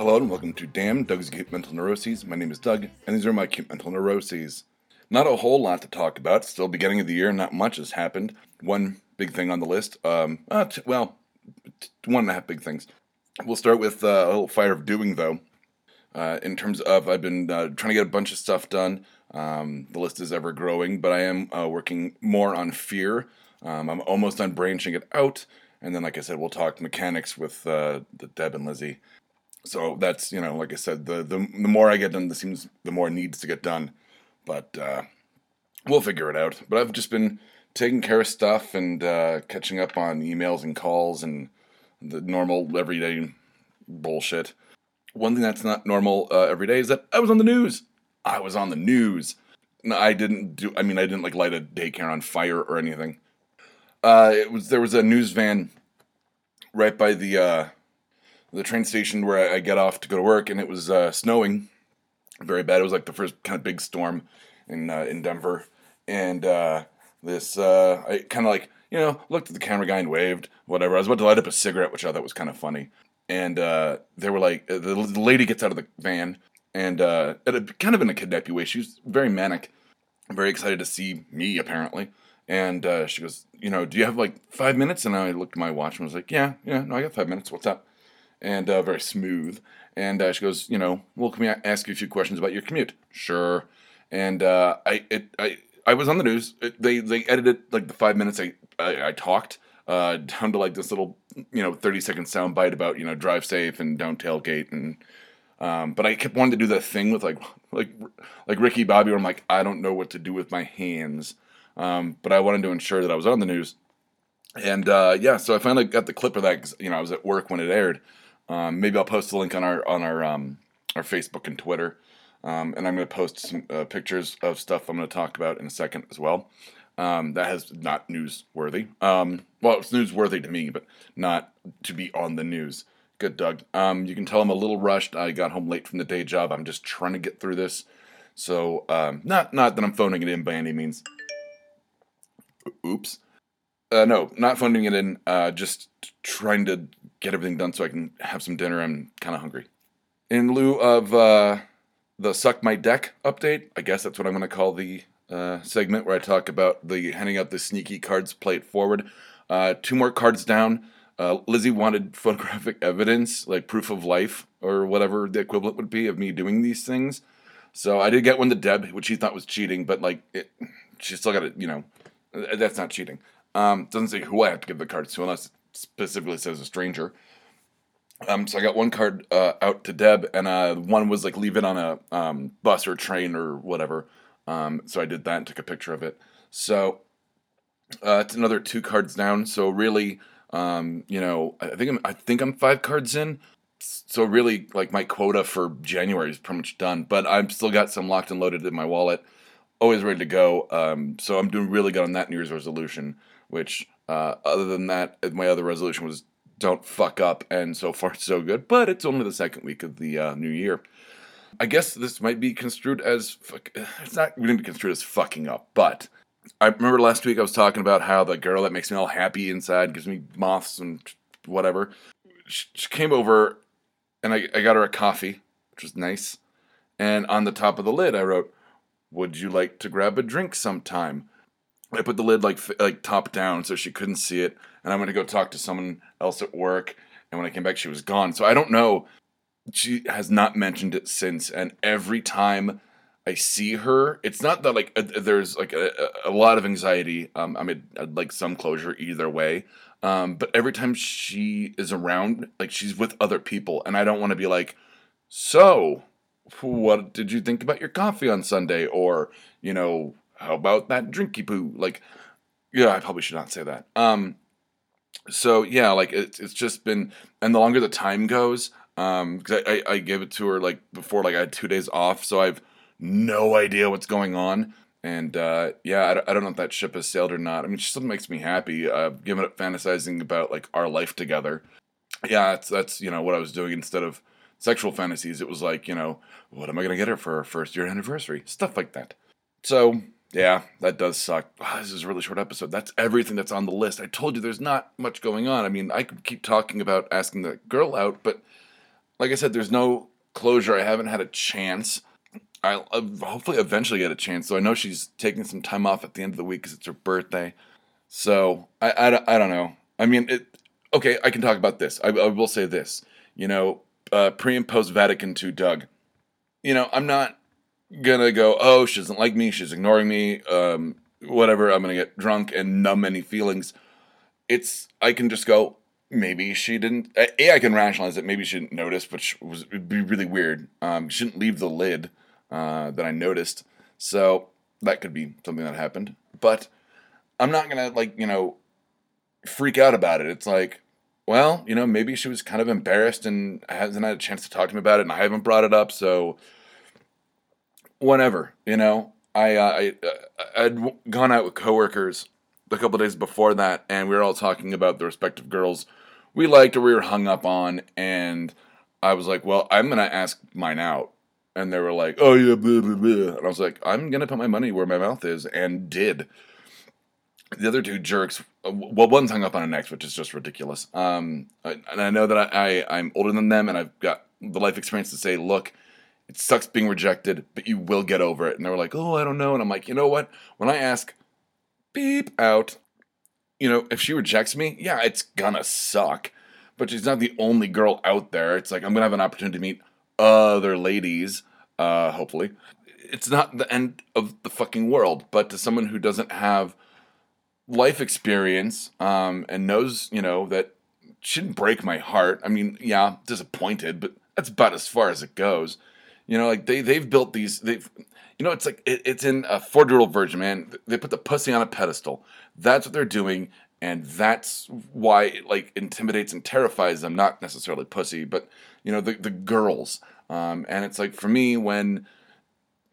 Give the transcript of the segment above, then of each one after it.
Hello and welcome to Damn Doug's Acute Mental Neuroses. My name is Doug, and these are my acute mental neuroses. Not a whole lot to talk about. Still beginning of the year, not much has happened. One big thing on the list. Um, uh, t- well, t- one and a half big things. We'll start with uh, a little fire of doing though. Uh, in terms of, I've been uh, trying to get a bunch of stuff done. Um, the list is ever growing, but I am uh, working more on fear. Um, I'm almost done branching it out, and then, like I said, we'll talk mechanics with uh, the Deb and Lizzie. So that's you know, like I said, the the, the more I get done, the seems the more needs to get done. But uh, we'll figure it out. But I've just been taking care of stuff and uh, catching up on emails and calls and the normal everyday bullshit. One thing that's not normal uh, every day is that I was on the news. I was on the news. No, I didn't do. I mean, I didn't like light a daycare on fire or anything. Uh, it was there was a news van right by the uh, the train station where I, get off to go to work, and it was uh, snowing very bad. It was like the first kind of big storm in uh, in Denver, and uh, this uh, I kind of like you know looked at the camera guy and waved whatever. I was about to light up a cigarette, which I thought was kind of funny, and uh, they were like the, the lady gets out of the van and uh, at a, kind of in a kidnappy way. She was very manic, very excited to see me apparently. And uh, she goes, you know, do you have like five minutes? And I looked at my watch and was like, yeah, yeah, no, I got five minutes. What's up? And uh, very smooth. And uh, she goes, you know, well, can we ask you a few questions about your commute? Sure. And uh, I, it, I, I was on the news. It, they, they edited like the five minutes I, I, I talked uh, down to like this little, you know, thirty second sound bite about you know drive safe and don't tailgate and. Um, but I kept wanting to do that thing with like like like Ricky Bobby, where I'm like, I don't know what to do with my hands. Um, but I wanted to ensure that I was on the news. And uh, yeah, so I finally got the clip of that. Cause, you know, I was at work when it aired. Um, maybe I'll post the link on our on our um, our Facebook and Twitter. Um, and I'm going to post some uh, pictures of stuff I'm going to talk about in a second as well. Um, that has not newsworthy. Um, well, it's newsworthy to me, but not to be on the news. Good, Doug. Um, you can tell I'm a little rushed. I got home late from the day job. I'm just trying to get through this. So, not not that I'm phoning it in by any means. Oops. Uh, no, not funding it in. Uh, just trying to get everything done so I can have some dinner. I'm kind of hungry. In lieu of uh, the suck my deck update, I guess that's what I'm going to call the uh, segment where I talk about the handing out the sneaky cards plate forward. Uh, two more cards down. Uh, Lizzie wanted photographic evidence, like proof of life or whatever the equivalent would be of me doing these things. So I did get one to Deb, which she thought was cheating, but like it, she still got it. You know, that's not cheating. Um, doesn't say who I have to give the cards to unless it specifically says a stranger. Um, so I got one card uh, out to Deb, and uh, one was like leave it on a um, bus or train or whatever. Um, so I did that and took a picture of it. So uh, it's another two cards down. So really, um, you know, I think I'm I think I'm five cards in. So really, like my quota for January is pretty much done. But I've still got some locked and loaded in my wallet, always ready to go. Um, so I'm doing really good on that New Year's resolution. Which, uh, other than that, my other resolution was don't fuck up, and so far so good. But it's only the second week of the uh, new year. I guess this might be construed as fuck. It's not going to be construed as fucking up, but I remember last week I was talking about how the girl that makes me all happy inside gives me moths and whatever. She, she came over, and I, I got her a coffee, which was nice. And on the top of the lid, I wrote, "Would you like to grab a drink sometime?" I put the lid like like top down so she couldn't see it, and I'm gonna go talk to someone else at work. And when I came back, she was gone. So I don't know. She has not mentioned it since, and every time I see her, it's not that like uh, there's like a, a lot of anxiety. Um, I mean, I'd like some closure either way. Um, but every time she is around, like she's with other people, and I don't want to be like, so what did you think about your coffee on Sunday? Or, you know, how about that drinky poo? Like, yeah, I probably should not say that. Um, so yeah, like it's it's just been, and the longer the time goes, um, because I, I I gave it to her like before, like I had two days off, so I've no idea what's going on. And uh, yeah, I, I don't know if that ship has sailed or not. I mean, she still makes me happy. I've given up fantasizing about like our life together. Yeah, that's that's you know what I was doing instead of sexual fantasies. It was like you know what am I gonna get her for her first year anniversary? Stuff like that. So yeah, that does suck. Oh, this is a really short episode. That's everything that's on the list. I told you there's not much going on. I mean, I could keep talking about asking the girl out, but like I said, there's no closure. I haven't had a chance. I'll hopefully eventually get a chance. So I know she's taking some time off at the end of the week because it's her birthday. So I, I, I don't know. I mean, it. Okay, I can talk about this. I, I will say this. You know, uh, pre and post Vatican II, Doug. You know, I'm not gonna go. Oh, she doesn't like me. She's ignoring me. Um, whatever. I'm gonna get drunk and numb any feelings. It's. I can just go. Maybe she didn't. A, I can rationalize it. Maybe she didn't notice, which was it'd be really weird. Um, she didn't leave the lid uh, that I noticed. So that could be something that happened. But I'm not gonna like you know freak out about it. It's like, well, you know, maybe she was kind of embarrassed and hasn't had a chance to talk to me about it, and I haven't brought it up, so whatever. You know, I uh, I uh, I'd gone out with coworkers a couple days before that, and we were all talking about the respective girls we liked or we were hung up on, and I was like, well, I'm gonna ask mine out and they were like, "Oh yeah," blah, blah, blah. and I was like, "I'm gonna put my money where my mouth is," and did. The other two jerks, uh, well, one's hung up on an ex, which is just ridiculous. Um, and I know that I, I I'm older than them, and I've got the life experience to say, look, it sucks being rejected, but you will get over it. And they were like, "Oh, I don't know," and I'm like, you know what? When I ask, beep out, you know, if she rejects me, yeah, it's gonna suck. But she's not the only girl out there. It's like I'm gonna have an opportunity to meet other ladies, uh, hopefully. It's not the end of the fucking world, but to someone who doesn't have life experience um, and knows, you know, that shouldn't break my heart. I mean, yeah, disappointed, but that's about as far as it goes. You know, like they they've built these they've you know, it's like it, it's in a four-year-old version, man. They put the pussy on a pedestal. That's what they're doing, and that's why it like intimidates and terrifies them. Not necessarily pussy, but you know the the girls. Um, and it's like for me when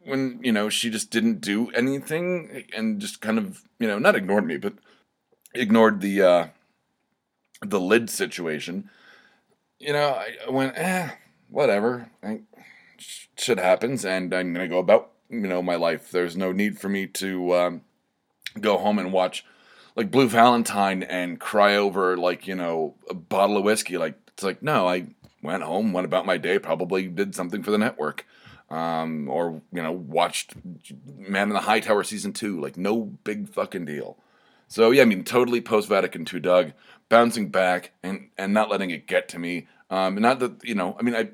when you know she just didn't do anything and just kind of you know not ignored me, but ignored the uh, the lid situation. You know, I went eh, whatever. Shit happens, and I'm gonna go about you know my life. There's no need for me to um, go home and watch like Blue Valentine and cry over like you know a bottle of whiskey. Like it's like no, I went home, went about my day, probably did something for the network, um, or you know watched Man in the High Tower season two. Like no big fucking deal. So yeah, I mean totally post Vatican II, Doug, bouncing back and and not letting it get to me. Um, not that you know, I mean I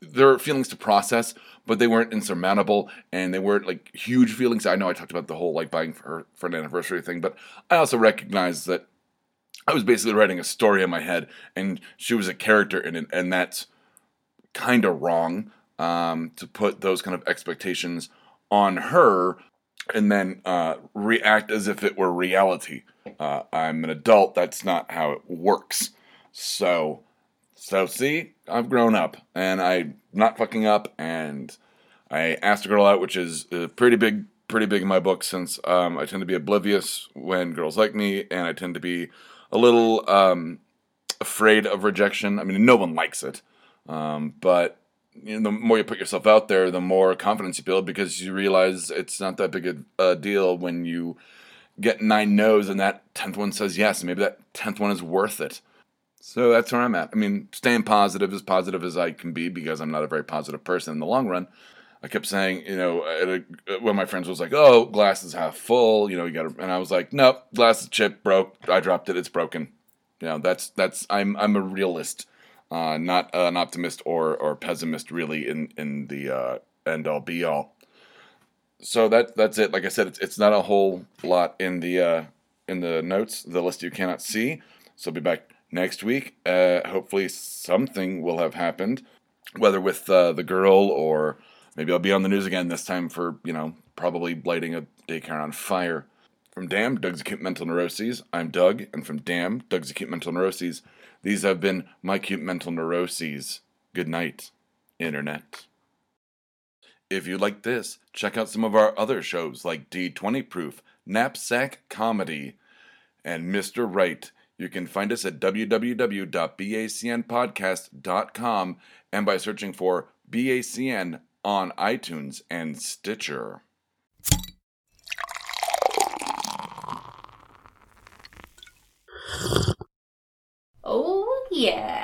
there are feelings to process, but they weren't insurmountable and they weren't like huge feelings. I know I talked about the whole like buying for her for an anniversary thing, but I also recognize that I was basically writing a story in my head and she was a character in it, and that's kind of wrong um, to put those kind of expectations on her and then uh, react as if it were reality. Uh, I'm an adult. That's not how it works. So so see, I've grown up and I'm not fucking up. And I asked a girl out, which is uh, pretty big, pretty big in my book since um, I tend to be oblivious when girls like me, and I tend to be a little um, afraid of rejection. I mean, no one likes it, um, but you know, the more you put yourself out there, the more confidence you build because you realize it's not that big a, a deal when you get nine no's and that tenth one says yes. Maybe that tenth one is worth it. So that's where I'm at. I mean, staying positive, as positive as I can be, because I'm not a very positive person in the long run. I kept saying, you know, one my friends was like, "Oh, glass is half full," you know, you got to, and I was like, "Nope, glass is chipped, broke. I dropped it. It's broken." You know, that's that's I'm I'm a realist, uh, not an optimist or or pessimist, really, in in the uh, end all be all. So that that's it. Like I said, it's it's not a whole lot in the uh, in the notes, the list you cannot see. So I'll be back next week. Uh, hopefully, something will have happened, whether with uh, the girl or maybe I'll be on the news again this time for, you know, probably lighting a daycare on fire. From Damn, Doug's Acute Mental Neuroses, I'm Doug, and from Damn, Doug's Acute Mental Neuroses, these have been my acute mental neuroses. Good night, Internet. If you like this, check out some of our other shows like D20 Proof, Knapsack Comedy, and Mr. Right you can find us at www.bacnpodcast.com and by searching for BACN on iTunes and Stitcher. Oh, yeah.